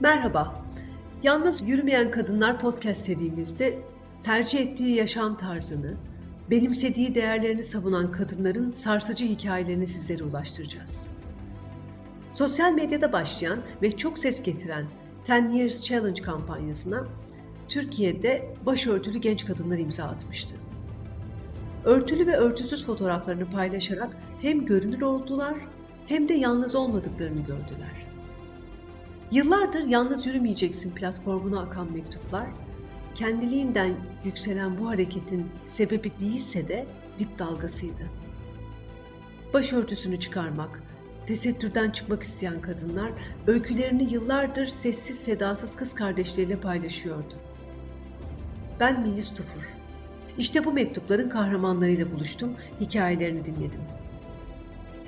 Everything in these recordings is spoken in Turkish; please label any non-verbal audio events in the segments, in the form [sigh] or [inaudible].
Merhaba. Yalnız Yürümeyen Kadınlar podcast serimizde tercih ettiği yaşam tarzını, benimsediği değerlerini savunan kadınların sarsıcı hikayelerini sizlere ulaştıracağız. Sosyal medyada başlayan ve çok ses getiren 10 Years Challenge kampanyasına Türkiye'de başörtülü genç kadınlar imza atmıştı. Örtülü ve örtüsüz fotoğraflarını paylaşarak hem görünür oldular hem de yalnız olmadıklarını gördüler. Yıllardır yalnız yürümeyeceksin platformuna akan mektuplar, kendiliğinden yükselen bu hareketin sebebi değilse de dip dalgasıydı. Başörtüsünü çıkarmak, tesettürden çıkmak isteyen kadınlar öykülerini yıllardır sessiz sedasız kız kardeşleriyle paylaşıyordu. Ben Melis Tufur. İşte bu mektupların kahramanlarıyla buluştum, hikayelerini dinledim.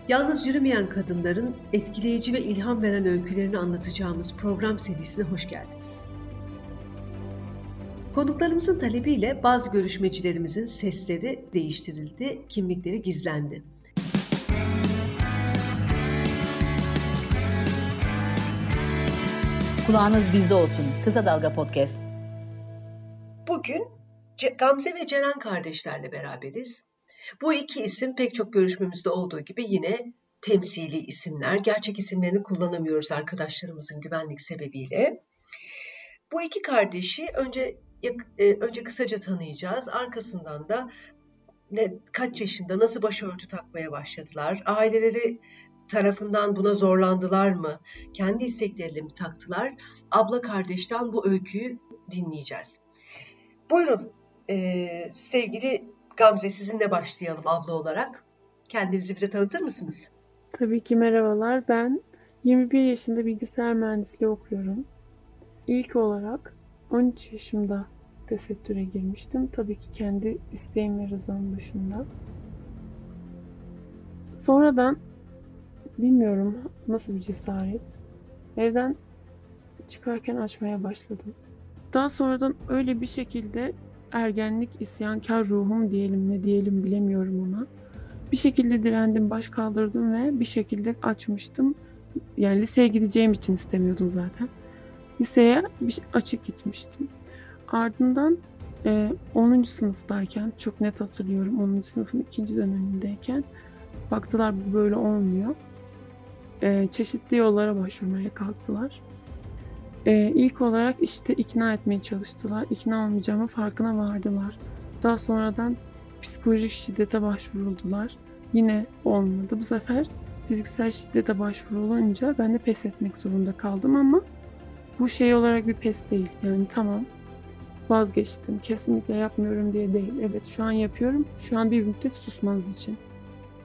Yalnız yürümeyen kadınların etkileyici ve ilham veren öykülerini anlatacağımız program serisine hoş geldiniz. Konuklarımızın talebiyle bazı görüşmecilerimizin sesleri değiştirildi, kimlikleri gizlendi. Kulağınız bizde olsun. Kısa Dalga Podcast. Bugün Gamze ve Ceren kardeşlerle beraberiz. Bu iki isim pek çok görüşmemizde olduğu gibi yine temsili isimler. Gerçek isimlerini kullanamıyoruz arkadaşlarımızın güvenlik sebebiyle. Bu iki kardeşi önce e, önce kısaca tanıyacağız. Arkasından da ne, kaç yaşında, nasıl başörtü takmaya başladılar, aileleri tarafından buna zorlandılar mı, kendi istekleriyle mi taktılar? Abla kardeşten bu öyküyü dinleyeceğiz. Buyurun ee, sevgili Gamze sizinle başlayalım abla olarak. Kendinizi bize tanıtır mısınız? Tabii ki merhabalar. Ben 21 yaşında bilgisayar mühendisliği okuyorum. İlk olarak 13 yaşımda tesettüre girmiştim. Tabii ki kendi isteğim ve rızam dışında. Sonradan bilmiyorum nasıl bir cesaret. Evden çıkarken açmaya başladım. Daha sonradan öyle bir şekilde ergenlik isyankar ruhum diyelim ne diyelim bilemiyorum ona. Bir şekilde direndim, baş kaldırdım ve bir şekilde açmıştım. Yani liseye gideceğim için istemiyordum zaten. Liseye bir açık gitmiştim. Ardından e, 10. sınıftayken çok net hatırlıyorum 10. sınıfın ikinci dönemindeyken baktılar bu böyle olmuyor. E, çeşitli yollara başvurmaya kalktılar. Ee, ilk olarak işte ikna etmeye çalıştılar. İkna olmayacağımı farkına vardılar. Daha sonradan psikolojik şiddete başvuruldular. Yine olmadı. Bu sefer fiziksel şiddete başvurulunca ben de pes etmek zorunda kaldım ama bu şey olarak bir pes değil. Yani tamam vazgeçtim. Kesinlikle yapmıyorum diye değil. Evet şu an yapıyorum. Şu an bir müddet susmanız için.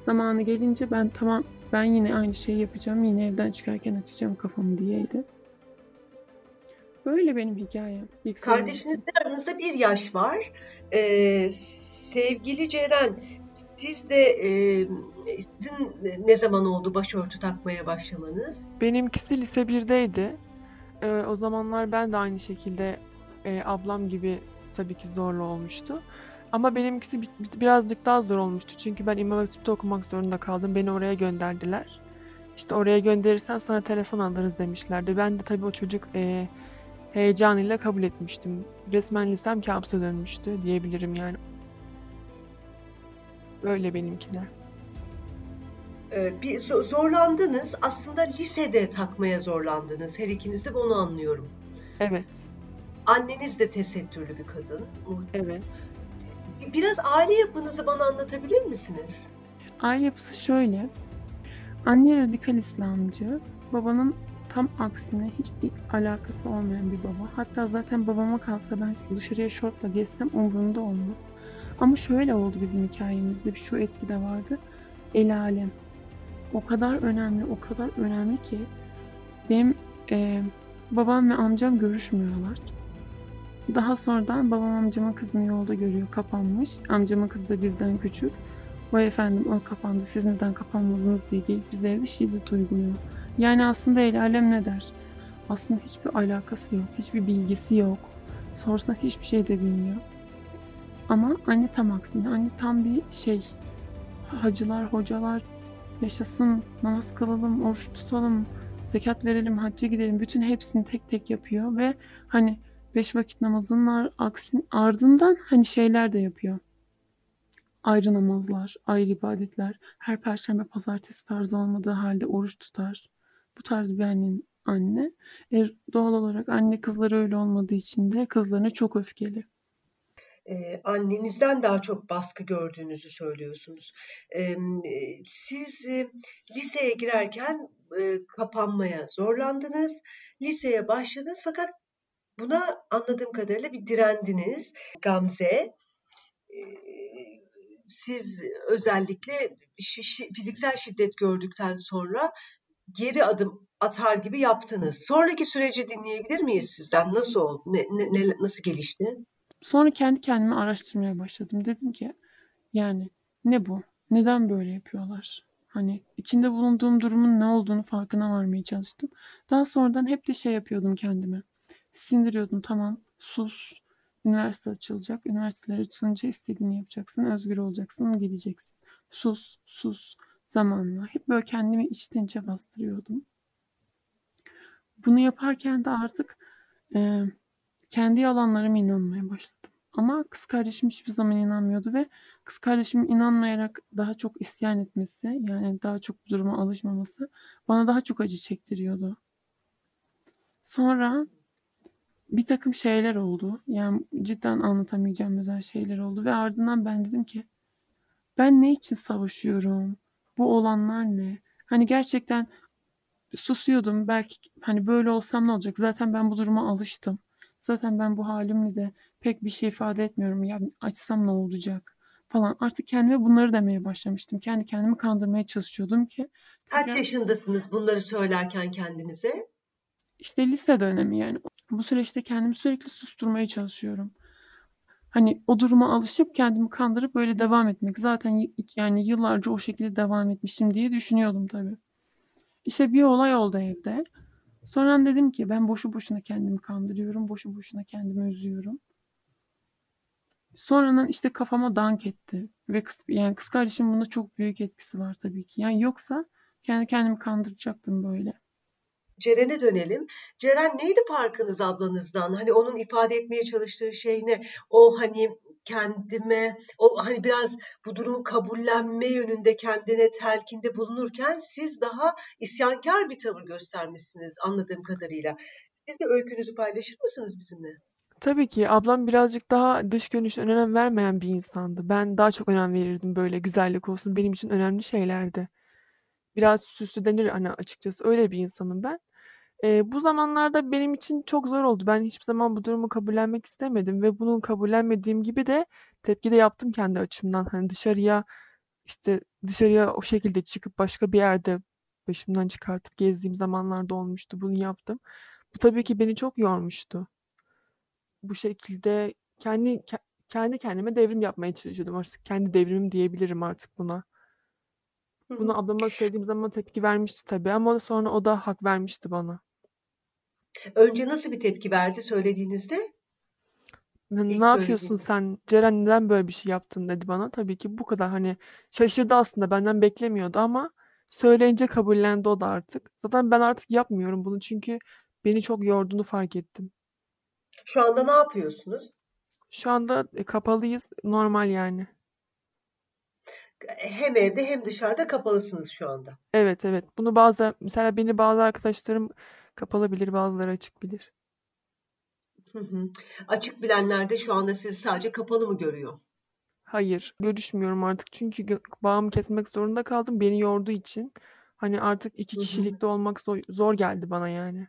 Zamanı gelince ben tamam ben yine aynı şeyi yapacağım. Yine evden çıkarken açacağım kafamı diyeydi. Böyle benim hikayem. İlk Kardeşinizle aranızda bir yaş var. Ee, sevgili Ceren, siz de e, sizin ne zaman oldu başörtü takmaya başlamanız? Benimkisi lise 1'deydi. Ee, o zamanlar ben de aynı şekilde e, ablam gibi tabii ki zorlu olmuştu. Ama benimkisi birazcık daha zor olmuştu. Çünkü ben İmam Hatip'te okumak zorunda kaldım. Beni oraya gönderdiler. İşte oraya gönderirsen sana telefon alırız demişlerdi. Ben de tabii o çocuk e, heyecanıyla kabul etmiştim. Resmen lisem kabusa dönmüştü diyebilirim yani. Öyle benimkiler. Ee, bir zorlandınız. Aslında lisede takmaya zorlandınız. Her ikiniz de bunu anlıyorum. Evet. Anneniz de tesettürlü bir kadın. Evet. Biraz aile yapınızı bana anlatabilir misiniz? Aile yapısı şöyle. Anne radikal İslamcı, babanın tam aksine hiçbir alakası olmayan bir baba. Hatta zaten babama kalsa ben dışarıya şortla gezsem umurumda olmaz. Ama şöyle oldu bizim hikayemizde bir şu etki de vardı. El alem. O kadar önemli, o kadar önemli ki benim e, babam ve amcam görüşmüyorlar. Daha sonradan babam amcamın kızını yolda görüyor kapanmış. Amcamın kızı da bizden küçük. Vay efendim o kapandı siz neden kapanmadınız diye gelip bize evde şiddet uyguluyor. Yani aslında el alem ne der? Aslında hiçbir alakası yok, hiçbir bilgisi yok. Sorsan hiçbir şey de bilmiyor. Ama anne tam aksine, anne tam bir şey. Hacılar, hocalar yaşasın, namaz kılalım, oruç tutalım, zekat verelim, hacca gidelim. Bütün hepsini tek tek yapıyor ve hani beş vakit namazının aksin ardından hani şeyler de yapıyor. Ayrı namazlar, ayrı ibadetler. Her perşembe pazartesi farz olmadığı halde oruç tutar. Bu tarz bir annenin anne. E, doğal olarak anne kızları öyle olmadığı için de kızlarına çok öfkeli. Ee, annenizden daha çok baskı gördüğünüzü söylüyorsunuz. Ee, siz e, liseye girerken e, kapanmaya zorlandınız. Liseye başladınız fakat buna anladığım kadarıyla bir direndiniz. Gamze, e, siz özellikle fiziksel şiddet gördükten sonra geri adım atar gibi yaptınız. Sonraki süreci dinleyebilir miyiz sizden? Nasıl oldu? Ne, ne, nasıl gelişti? Sonra kendi kendime araştırmaya başladım. Dedim ki yani ne bu? Neden böyle yapıyorlar? Hani içinde bulunduğum durumun ne olduğunu farkına varmaya çalıştım. Daha sonradan hep de şey yapıyordum kendime. Sindiriyordum tamam sus. Üniversite açılacak. Üniversiteler açılınca istediğini yapacaksın. Özgür olacaksın. Gideceksin. Sus, sus. Zamanla. Hep böyle kendimi içten içe bastırıyordum. Bunu yaparken de artık e, kendi yalanlarıma inanmaya başladım. Ama kız kardeşim hiçbir zaman inanmıyordu ve kız kardeşimin inanmayarak daha çok isyan etmesi yani daha çok bu duruma alışmaması bana daha çok acı çektiriyordu. Sonra bir takım şeyler oldu. Yani cidden anlatamayacağım özel şeyler oldu ve ardından ben dedim ki ben ne için savaşıyorum? Bu olanlar ne? Hani gerçekten susuyordum. Belki hani böyle olsam ne olacak? Zaten ben bu duruma alıştım. Zaten ben bu halimle de pek bir şey ifade etmiyorum. Ya açsam ne olacak falan. Artık kendime bunları demeye başlamıştım. Kendi kendimi kandırmaya çalışıyordum ki. Kaç biraz... yaşındasınız bunları söylerken kendinize? İşte lise dönemi yani. Bu süreçte kendimi sürekli susturmaya çalışıyorum. Hani o duruma alışıp kendimi kandırıp böyle devam etmek. Zaten yani yıllarca o şekilde devam etmişim diye düşünüyordum tabii. İşte bir olay oldu evde. Sonra dedim ki ben boşu boşuna kendimi kandırıyorum. Boşu boşuna kendimi üzüyorum. Sonradan işte kafama dank etti. Ve kız, yani kız kardeşim bunda çok büyük etkisi var tabii ki. Yani yoksa kendi kendimi kandıracaktım böyle. Ceren'e dönelim. Ceren neydi farkınız ablanızdan? Hani onun ifade etmeye çalıştığı şey ne? O hani kendime, o hani biraz bu durumu kabullenme yönünde kendine telkinde bulunurken siz daha isyankar bir tavır göstermişsiniz anladığım kadarıyla. Siz de öykünüzü paylaşır mısınız bizimle? Tabii ki ablam birazcık daha dış görünüşe önem vermeyen bir insandı. Ben daha çok önem verirdim böyle güzellik olsun benim için önemli şeylerdi. Biraz süslü denir hani açıkçası öyle bir insanım ben. Eee, bu zamanlarda benim için çok zor oldu. Ben hiçbir zaman bu durumu kabullenmek istemedim ve bunu kabullenmediğim gibi de tepki de yaptım kendi açımdan. Hani dışarıya işte dışarıya o şekilde çıkıp başka bir yerde başımdan çıkartıp gezdiğim zamanlarda olmuştu. Bunu yaptım. Bu tabii ki beni çok yormuştu. Bu şekilde kendi kendi kendime devrim yapmaya çalışıyordum. Artık kendi devrimim diyebilirim artık buna. Bunu ablama söylediğim zaman tepki vermişti tabii ama sonra o da hak vermişti bana. Önce nasıl bir tepki verdi söylediğinizde? Ne, ne yapıyorsun sen? Ceren neden böyle bir şey yaptın dedi bana. Tabii ki bu kadar hani şaşırdı aslında benden beklemiyordu ama söyleyince kabullendi o da artık. Zaten ben artık yapmıyorum bunu çünkü beni çok yorduğunu fark ettim. Şu anda ne yapıyorsunuz? Şu anda e, kapalıyız. Normal yani. Hem evde hem dışarıda kapalısınız şu anda. Evet evet. Bunu bazı mesela beni bazı arkadaşlarım kapalı bilir, bazıları açık bilir. Hı hı. Açık bilenler de şu anda sizi sadece kapalı mı görüyor? Hayır, görüşmüyorum artık çünkü bağımı kesmek zorunda kaldım beni yorduğu için. Hani artık iki kişilikte olmak zor, zor geldi bana yani.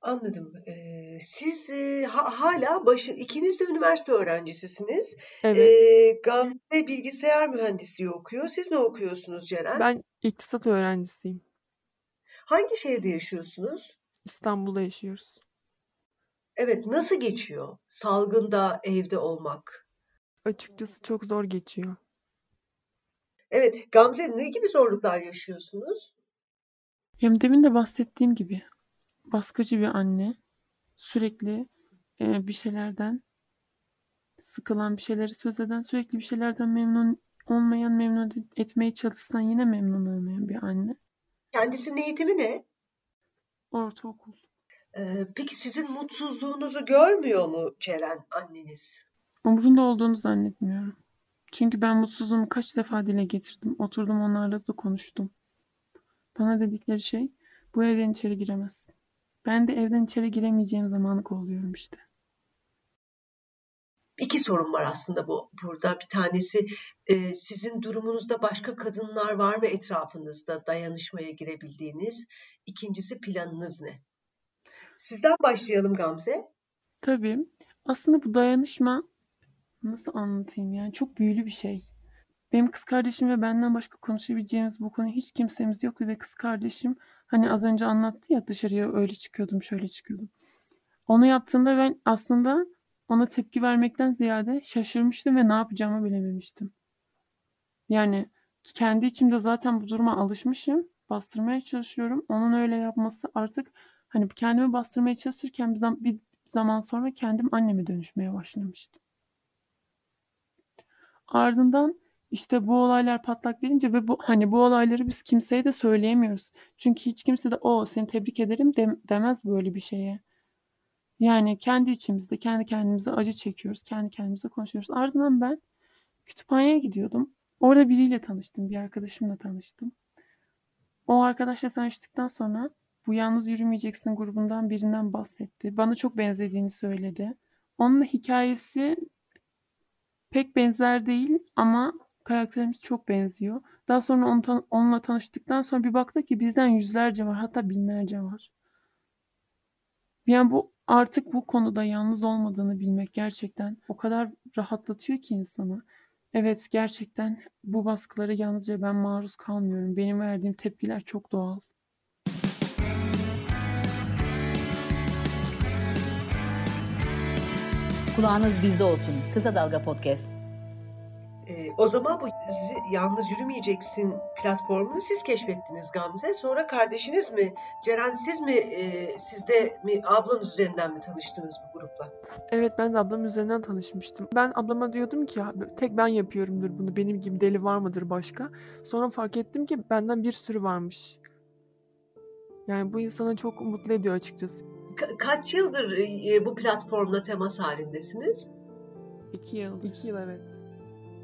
Anladım. Ee, siz e, ha, hala başı, ikiniz de üniversite öğrencisisiniz. Evet. Ee, Gamze bilgisayar mühendisliği okuyor. Siz ne okuyorsunuz Ceren? Ben iktisat öğrencisiyim. Hangi şehirde yaşıyorsunuz? İstanbul'da yaşıyoruz. Evet, nasıl geçiyor salgında evde olmak? Açıkçası çok zor geçiyor. Evet, Gamze ne gibi zorluklar yaşıyorsunuz? Ya demin de bahsettiğim gibi baskıcı bir anne sürekli e, bir şeylerden sıkılan bir şeyleri söz eden sürekli bir şeylerden memnun olmayan memnun etmeye çalışsan yine memnun olmayan bir anne. Kendisinin eğitimi ne? Ortaokul. Ee, peki sizin mutsuzluğunuzu görmüyor mu Ceren anneniz? Umurunda olduğunu zannetmiyorum. Çünkü ben mutsuzluğumu kaç defa dile getirdim. Oturdum onlarla da konuştum. Bana dedikleri şey bu evden içeri giremez. Ben de evden içeri giremeyeceğim zamanı kolluyorum işte. İki sorun var aslında bu burada. Bir tanesi e, sizin durumunuzda başka kadınlar var mı etrafınızda dayanışmaya girebildiğiniz? İkincisi planınız ne? Sizden başlayalım Gamze. Tabii. Aslında bu dayanışma nasıl anlatayım yani çok büyülü bir şey. Benim kız kardeşim ve benden başka konuşabileceğimiz bu konu hiç kimsemiz yoktu ve kız kardeşim hani az önce anlattı ya dışarıya öyle çıkıyordum şöyle çıkıyordum. Onu yaptığında ben aslında ona tepki vermekten ziyade şaşırmıştım ve ne yapacağımı bilememiştim. Yani kendi içimde zaten bu duruma alışmışım. Bastırmaya çalışıyorum. Onun öyle yapması artık hani kendimi bastırmaya çalışırken bir, zam- bir zaman sonra kendim anneme dönüşmeye başlamıştım. Ardından işte bu olaylar patlak verince ve bu hani bu olayları biz kimseye de söyleyemiyoruz. Çünkü hiç kimse de o seni tebrik ederim dem- demez böyle bir şeye. Yani kendi içimizde kendi kendimize acı çekiyoruz. Kendi kendimize konuşuyoruz. Ardından ben kütüphaneye gidiyordum. Orada biriyle tanıştım. Bir arkadaşımla tanıştım. O arkadaşla tanıştıktan sonra bu Yalnız Yürümeyeceksin grubundan birinden bahsetti. Bana çok benzediğini söyledi. Onunla hikayesi pek benzer değil ama karakterimiz çok benziyor. Daha sonra onu onunla tanıştıktan sonra bir baktık ki bizden yüzlerce var hatta binlerce var. Yani bu artık bu konuda yalnız olmadığını bilmek gerçekten o kadar rahatlatıyor ki insanı. Evet gerçekten bu baskılara yalnızca ben maruz kalmıyorum. Benim verdiğim tepkiler çok doğal. Kulağınız bizde olsun. Kısa Dalga Podcast. O zaman bu yalnız yürümeyeceksin platformunu siz keşfettiniz Gamze. Sonra kardeşiniz mi, Ceren siz mi, e, sizde mi, ablanız üzerinden mi tanıştınız bu grupla? Evet ben de ablam üzerinden tanışmıştım. Ben ablama diyordum ki "Ya, tek ben yapıyorumdur bunu. Benim gibi deli var mıdır başka? Sonra fark ettim ki benden bir sürü varmış. Yani bu insanı çok mutlu ediyor açıkçası. Ka- kaç yıldır e, bu platformla temas halindesiniz? İki yıl. İki yıl evet.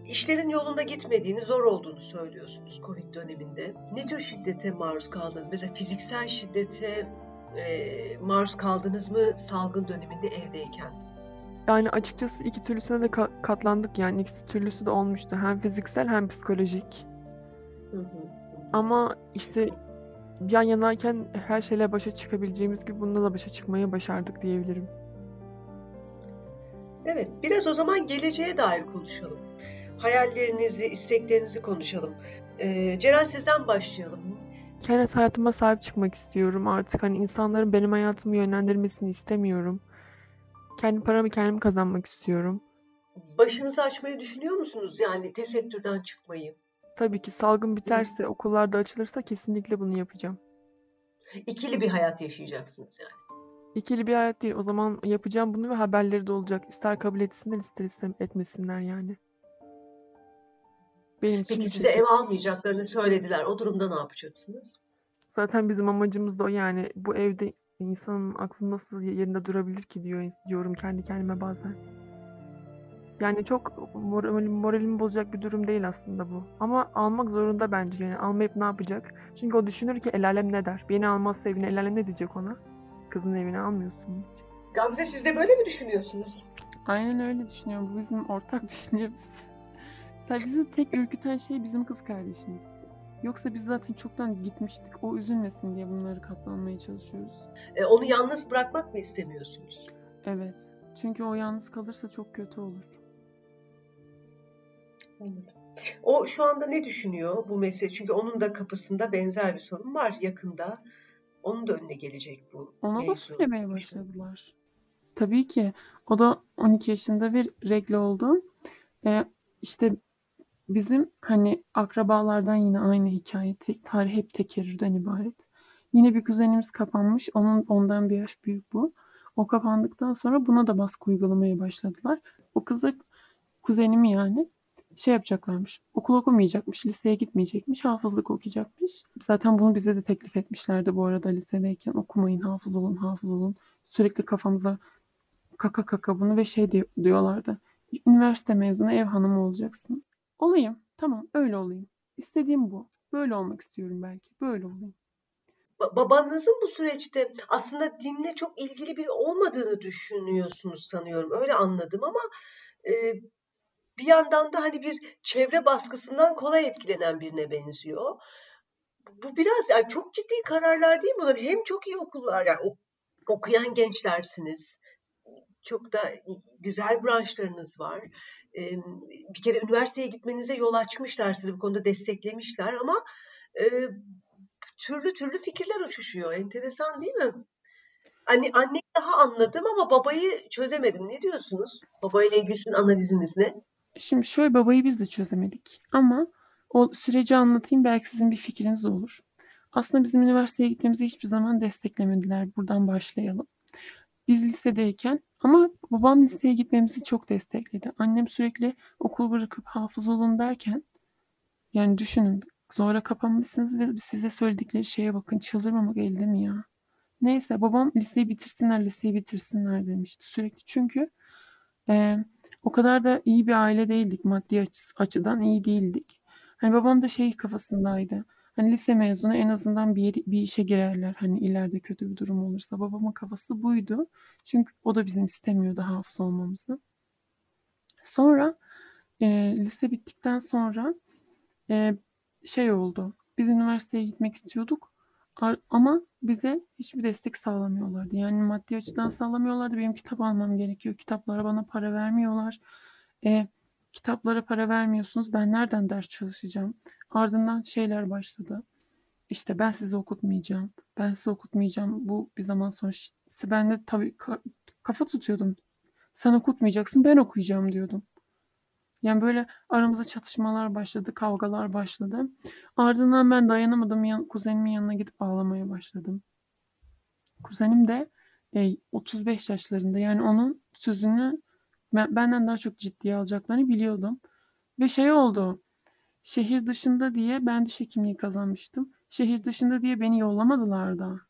İşlerin yolunda gitmediğini, zor olduğunu söylüyorsunuz Covid döneminde. Ne tür şiddete maruz kaldınız? Mesela fiziksel şiddete e, maruz kaldınız mı salgın döneminde evdeyken? Yani açıkçası iki türlüsüne de ka- katlandık yani ikisi türlüsü de olmuştu. Hem fiziksel hem psikolojik. Hı hı. Ama işte yan yanayken her şeyle başa çıkabileceğimiz gibi bununla da başa çıkmayı başardık diyebilirim. Evet, biraz o zaman geleceğe dair konuşalım. Hayallerinizi, isteklerinizi konuşalım. Ee, Ceren sizden başlayalım. Kendi hayatıma sahip çıkmak istiyorum artık. Hani insanların benim hayatımı yönlendirmesini istemiyorum. Kendi paramı kendim kazanmak istiyorum. Başınızı açmayı düşünüyor musunuz? Yani tesettürden çıkmayı. Tabii ki salgın biterse, okullarda açılırsa kesinlikle bunu yapacağım. İkili bir hayat yaşayacaksınız yani. İkili bir hayat değil. O zaman yapacağım bunu ve haberleri de olacak. İster kabul etsinler, ister etmesinler yani. Benim Peki size ev almayacaklarını söylediler. O durumda ne yapacaksınız? Zaten bizim amacımız da o yani. Bu evde insanın aklı nasıl yerinde durabilir ki diyor diyorum kendi kendime bazen. Yani çok moralim, moralimi bozacak bir durum değil aslında bu. Ama almak zorunda bence yani. Almayıp ne yapacak? Çünkü o düşünür ki el alem ne der? Beni almazsa evine el alem ne diyecek ona? Kızın evine almıyorsun hiç. Gamze siz de böyle mi düşünüyorsunuz? Aynen öyle düşünüyorum. Bu bizim ortak [laughs] düşüncemiz. Sadece bizi tek ürküten şey bizim kız kardeşimiz. Yoksa biz zaten çoktan gitmiştik. O üzülmesin diye bunları katlanmaya çalışıyoruz. Ee, onu yalnız bırakmak mı istemiyorsunuz? Evet. Çünkü o yalnız kalırsa çok kötü olur. Anladım. O şu anda ne düşünüyor bu mesele? Çünkü onun da kapısında benzer bir sorun var yakında. Onun da önüne gelecek bu Ona da mevzu. söylemeye başladılar. Tabii ki. O da 12 yaşında bir regle oldu. Ee, işte bizim hani akrabalardan yine aynı hikaye. Tarih hep tekerrürden ibaret. Yine bir kuzenimiz kapanmış. Onun ondan bir yaş büyük bu. O kapandıktan sonra buna da baskı uygulamaya başladılar. O kızı kuzenimi yani şey yapacaklarmış. Okul okumayacakmış, liseye gitmeyecekmiş, hafızlık okuyacakmış. Zaten bunu bize de teklif etmişlerdi bu arada lisedeyken. Okumayın, hafız olun, hafız olun. Sürekli kafamıza kaka kaka bunu ve şey diyorlardı. Üniversite mezunu ev hanımı olacaksın. Olayım. Tamam öyle olayım. İstediğim bu. Böyle olmak istiyorum belki. Böyle olayım. Babanızın bu süreçte aslında dinle çok ilgili biri olmadığını düşünüyorsunuz sanıyorum. Öyle anladım ama e, bir yandan da hani bir çevre baskısından kolay etkilenen birine benziyor. Bu biraz yani çok ciddi kararlar değil bunlar? Hem çok iyi okullar yani okuyan gençlersiniz. Çok da güzel branşlarınız var. Bir kere üniversiteye gitmenize yol açmışlar, sizi bu konuda desteklemişler ama türlü türlü fikirler uçuşuyor. Enteresan değil mi? Anne, anneyi daha anladım ama babayı çözemedim. Ne diyorsunuz? Babayla ilgili analiziniz ne? Şimdi şöyle babayı biz de çözemedik ama o süreci anlatayım belki sizin bir fikriniz olur. Aslında bizim üniversiteye gitmemizi hiçbir zaman desteklemediler. Buradan başlayalım. Biz lisedeyken ama babam liseye gitmemizi çok destekledi. Annem sürekli okul bırakıp hafız olun derken yani düşünün Sonra kapanmışsınız ve size söyledikleri şeye bakın. Çıldırmamak elde mi ya? Neyse babam liseyi bitirsinler, liseyi bitirsinler demişti sürekli. Çünkü e, o kadar da iyi bir aile değildik. Maddi açıdan iyi değildik. Hani babam da şey kafasındaydı. Hani lise mezunu en azından bir, yeri, bir işe girerler. Hani ileride kötü bir durum olursa. Babamın kafası buydu. Çünkü o da bizim istemiyordu hafız olmamızı. Sonra e, lise bittikten sonra e, şey oldu. Biz üniversiteye gitmek istiyorduk ama bize hiçbir destek sağlamıyorlardı. Yani maddi açıdan sağlamıyorlardı. Benim kitap almam gerekiyor. Kitaplara bana para vermiyorlar. E, kitaplara para vermiyorsunuz. Ben nereden ders çalışacağım? Ardından şeyler başladı. İşte ben sizi okutmayacağım. Ben sizi okutmayacağım. Bu bir zaman sonra ben de tabii kafa tutuyordum. Sen okutmayacaksın ben okuyacağım diyordum. Yani böyle aramızda çatışmalar başladı, kavgalar başladı. Ardından ben dayanamadım, yan, kuzenimin yanına gidip ağlamaya başladım. Kuzenim de e, 35 yaşlarında yani onun sözünü ben, benden daha çok ciddiye alacaklarını biliyordum. Ve şey oldu, şehir dışında diye ben diş hekimliği kazanmıştım. Şehir dışında diye beni yollamadılar da.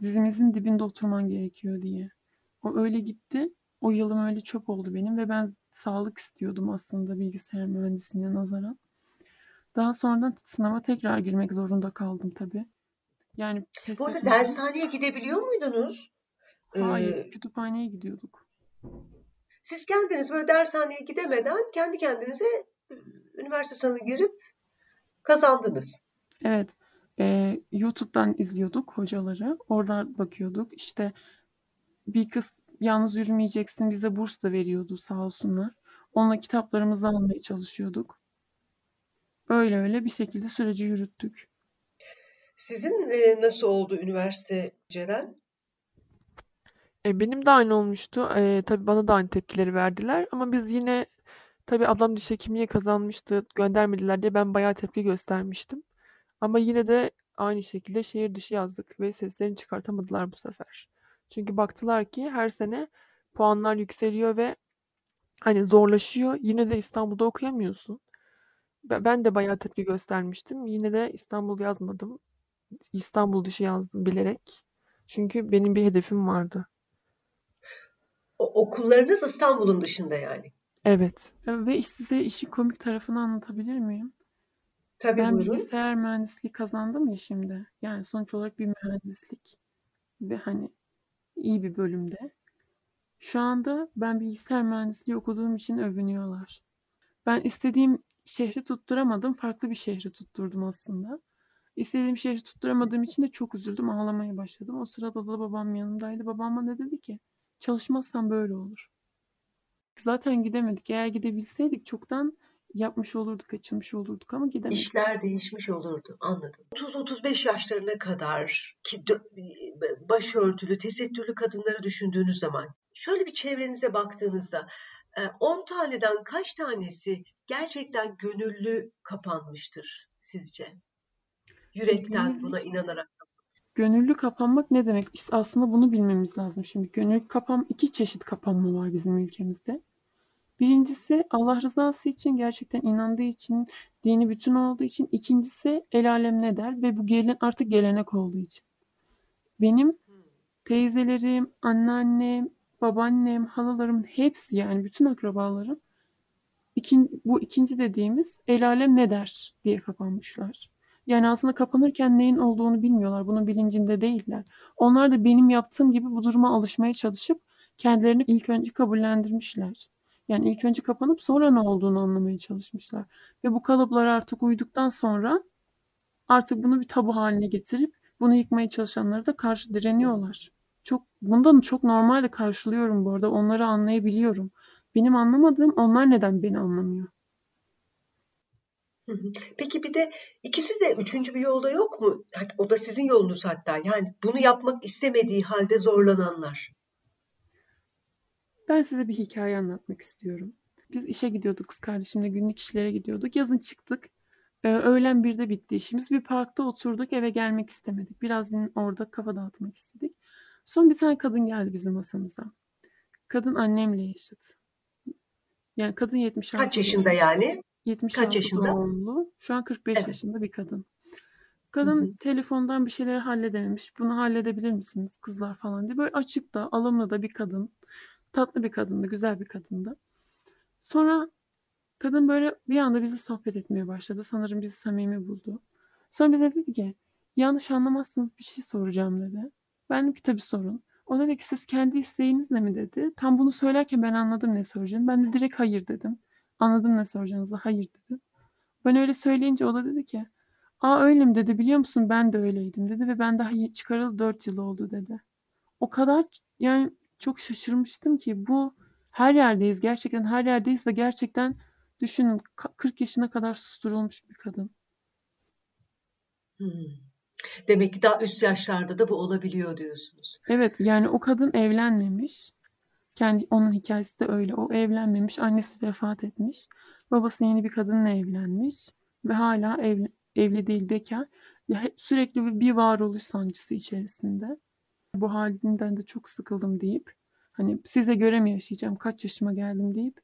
Dizimizin dibinde oturman gerekiyor diye. O öyle gitti. O yılım öyle çöp oldu benim ve ben sağlık istiyordum aslında bilgisayar mühendisliğine nazaran. Daha sonra sınava tekrar girmek zorunda kaldım tabii. Yani Bu arada dershaneye gidebiliyor muydunuz? Hayır, ee, kütüphaneye gidiyorduk. Siz kendiniz böyle dershaneye gidemeden kendi kendinize üniversite sınavına girip kazandınız. Evet. E, YouTube'dan izliyorduk hocaları. Oradan bakıyorduk. İşte bir kız yalnız yürümeyeceksin bize burs da veriyordu sağ olsunlar. Onunla kitaplarımızı almaya çalışıyorduk. Öyle öyle bir şekilde süreci yürüttük. Sizin e, nasıl oldu üniversite Ceren? E, benim de aynı olmuştu. E, tabii bana da aynı tepkileri verdiler. Ama biz yine tabii ablam diş hekimliği kazanmıştı. Göndermediler diye ben bayağı tepki göstermiştim. Ama yine de aynı şekilde şehir dışı yazdık ve seslerini çıkartamadılar bu sefer. Çünkü baktılar ki her sene puanlar yükseliyor ve hani zorlaşıyor. Yine de İstanbul'da okuyamıyorsun. Ben de bayağı tepki göstermiştim. Yine de İstanbul yazmadım. İstanbul dışı yazdım bilerek. Çünkü benim bir hedefim vardı. O, okullarınız İstanbul'un dışında yani. Evet. Ve size işi komik tarafını anlatabilir miyim? Tabii ben buyurun. bilgisayar mühendisliği kazandım ya şimdi. Yani sonuç olarak bir mühendislik. Ve hani iyi bir bölümde. Şu anda ben bilgisayar mühendisliği okuduğum için övünüyorlar. Ben istediğim şehri tutturamadım. Farklı bir şehri tutturdum aslında. İstediğim şehri tutturamadığım için de çok üzüldüm. Ağlamaya başladım. O sırada da babam yanımdaydı. Babam bana dedi ki çalışmazsan böyle olur. Zaten gidemedik. Eğer gidebilseydik çoktan yapmış olurduk, açılmış olurduk ama gidemedik. İşler değişmiş olurdu. Anladım. 30-35 yaşlarına kadar ki başörtülü, tesettürlü kadınları düşündüğünüz zaman şöyle bir çevrenize baktığınızda 10 e, taneden kaç tanesi gerçekten gönüllü kapanmıştır sizce? Yürekten buna inanarak. Gönüllü kapanmak ne demek? İşte aslında bunu bilmemiz lazım şimdi. Gönüllü kapan iki çeşit kapanma var bizim ülkemizde. Birincisi Allah rızası için gerçekten inandığı için, dini bütün olduğu için. İkincisi el alem ne der ve bu gelen, artık gelenek olduğu için. Benim teyzelerim, anneannem, babaannem, halalarım hepsi yani bütün akrabalarım ikin, bu ikinci dediğimiz el alem ne der diye kapanmışlar. Yani aslında kapanırken neyin olduğunu bilmiyorlar. Bunun bilincinde değiller. Onlar da benim yaptığım gibi bu duruma alışmaya çalışıp kendilerini ilk önce kabullendirmişler. Yani ilk önce kapanıp sonra ne olduğunu anlamaya çalışmışlar. Ve bu kalıplara artık uyduktan sonra artık bunu bir tabu haline getirip bunu yıkmaya çalışanlara da karşı direniyorlar. Çok bundan çok normalde karşılıyorum bu arada. Onları anlayabiliyorum. Benim anlamadığım onlar neden beni anlamıyor? Peki bir de ikisi de üçüncü bir yolda yok mu? O da sizin yolunuz hatta. Yani bunu yapmak istemediği halde zorlananlar. Ben size bir hikaye anlatmak istiyorum. Biz işe gidiyorduk kız kardeşimle günlük işlere gidiyorduk. Yazın çıktık. Ee, öğlen birde bitti işimiz. Bir parkta oturduk eve gelmek istemedik. Biraz orada kafa dağıtmak istedik. Son bir tane kadın geldi bizim masamıza. Kadın annemle yaşıt. Yani kadın 76. Kaç yaşında yani? 76 Kaç yaşında? doğumlu. Şu an 45 evet. yaşında bir kadın. Kadın hı hı. telefondan bir şeyleri halledememiş. Bunu halledebilir misiniz kızlar falan diye. Böyle açık da alımlı da bir kadın. Tatlı bir kadındı, güzel bir kadındı. Sonra kadın böyle bir anda bizi sohbet etmeye başladı. Sanırım bizi samimi buldu. Sonra bize dedi ki yanlış anlamazsınız bir şey soracağım dedi. Ben dedim ki tabii sorun. O dedi ki siz kendi isteğinizle mi dedi. Tam bunu söylerken ben anladım ne soracağını. Ben de direkt hayır dedim. Anladım ne soracağınızı. Hayır dedim. Ben öyle söyleyince o da dedi ki Aa öyle mi dedi biliyor musun ben de öyleydim dedi ve ben daha çıkarıl 4 yıl oldu dedi. O kadar yani çok şaşırmıştım ki bu her yerdeyiz gerçekten her yerdeyiz ve gerçekten düşünün 40 yaşına kadar susturulmuş bir kadın. Hmm. Demek ki daha üst yaşlarda da bu olabiliyor diyorsunuz. Evet yani o kadın evlenmemiş. Kendi onun hikayesi de öyle. O evlenmemiş. Annesi vefat etmiş. Babası yeni bir kadınla evlenmiş ve hala evli, evli değil bekar. Ya sürekli bir varoluş sancısı içerisinde. Bu halinden de çok sıkıldım deyip hani size göre mi yaşayacağım kaç yaşıma geldim deyip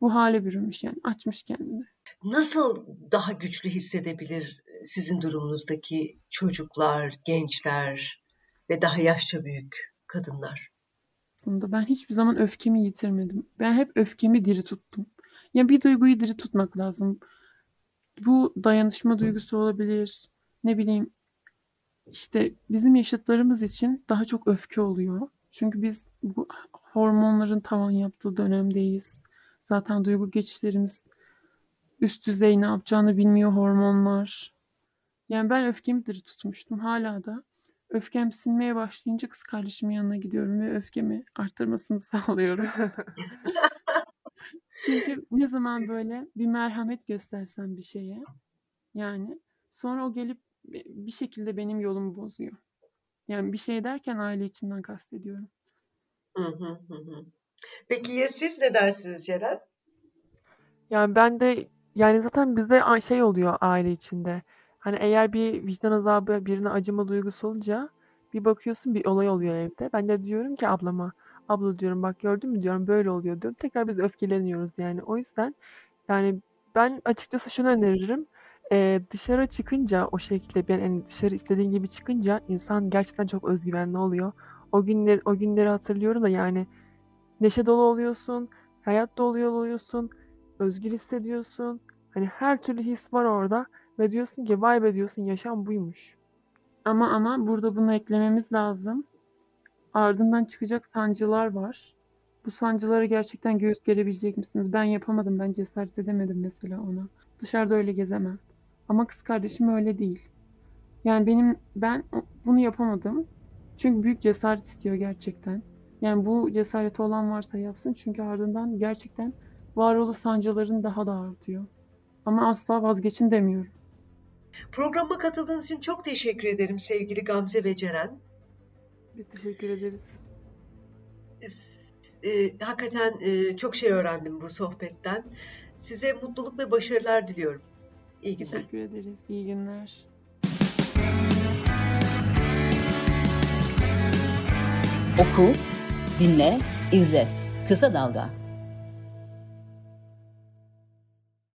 bu hale bürünmüş yani açmış kendini. Nasıl daha güçlü hissedebilir sizin durumunuzdaki çocuklar, gençler ve daha yaşça büyük kadınlar? Aslında ben hiçbir zaman öfkemi yitirmedim. Ben hep öfkemi diri tuttum. Ya bir duyguyu diri tutmak lazım. Bu dayanışma duygusu olabilir. Ne bileyim işte bizim yaşıtlarımız için daha çok öfke oluyor. Çünkü biz bu hormonların tavan yaptığı dönemdeyiz. Zaten duygu geçişlerimiz üst düzey ne yapacağını bilmiyor hormonlar. Yani ben öfkemi diri tutmuştum hala da. Öfkem sinmeye başlayınca kız kardeşimin yanına gidiyorum ve öfkemi arttırmasını [laughs] sağlıyorum. [laughs] Çünkü ne zaman böyle bir merhamet göstersem bir şeye yani sonra o gelip bir şekilde benim yolumu bozuyor. Yani bir şey derken aile içinden kastediyorum. Hı hı hı. Peki ya siz ne dersiniz Ceren? Yani ben de yani zaten bizde şey oluyor aile içinde. Hani eğer bir vicdan azabı, birine acıma duygusu olunca bir bakıyorsun bir olay oluyor evde. Ben de diyorum ki ablama, abla diyorum bak gördün mü diyorum böyle oluyor diyorum. Tekrar biz öfkeleniyoruz yani. O yüzden yani ben açıkçası şunu öneririm. Ee, dışarı çıkınca o şekilde ben yani dışarı istediğin gibi çıkınca insan gerçekten çok özgüvenli oluyor. O günleri o günleri hatırlıyorum da yani neşe dolu oluyorsun, hayat dolu oluyorsun, özgür hissediyorsun. Hani her türlü his var orada ve diyorsun ki vay be diyorsun yaşam buymuş. Ama ama burada bunu eklememiz lazım. Ardından çıkacak sancılar var. Bu sancıları gerçekten göğüs gerebilecek misiniz? Ben yapamadım. Ben cesaret edemedim mesela ona. Dışarıda öyle gezemem. Ama kız kardeşim öyle değil. Yani benim ben bunu yapamadım. Çünkü büyük cesaret istiyor gerçekten. Yani bu cesareti olan varsa yapsın. Çünkü ardından gerçekten varoluş sancıların daha da artıyor. Ama asla vazgeçin demiyorum. Programa katıldığınız için çok teşekkür ederim sevgili Gamze ve Ceren. Biz teşekkür ederiz. E, hakikaten e, çok şey öğrendim bu sohbetten. Size mutluluk ve başarılar diliyorum. İyi günler. Teşekkür ederiz. İyi günler. Oku, dinle, izle. Kısa Dalga.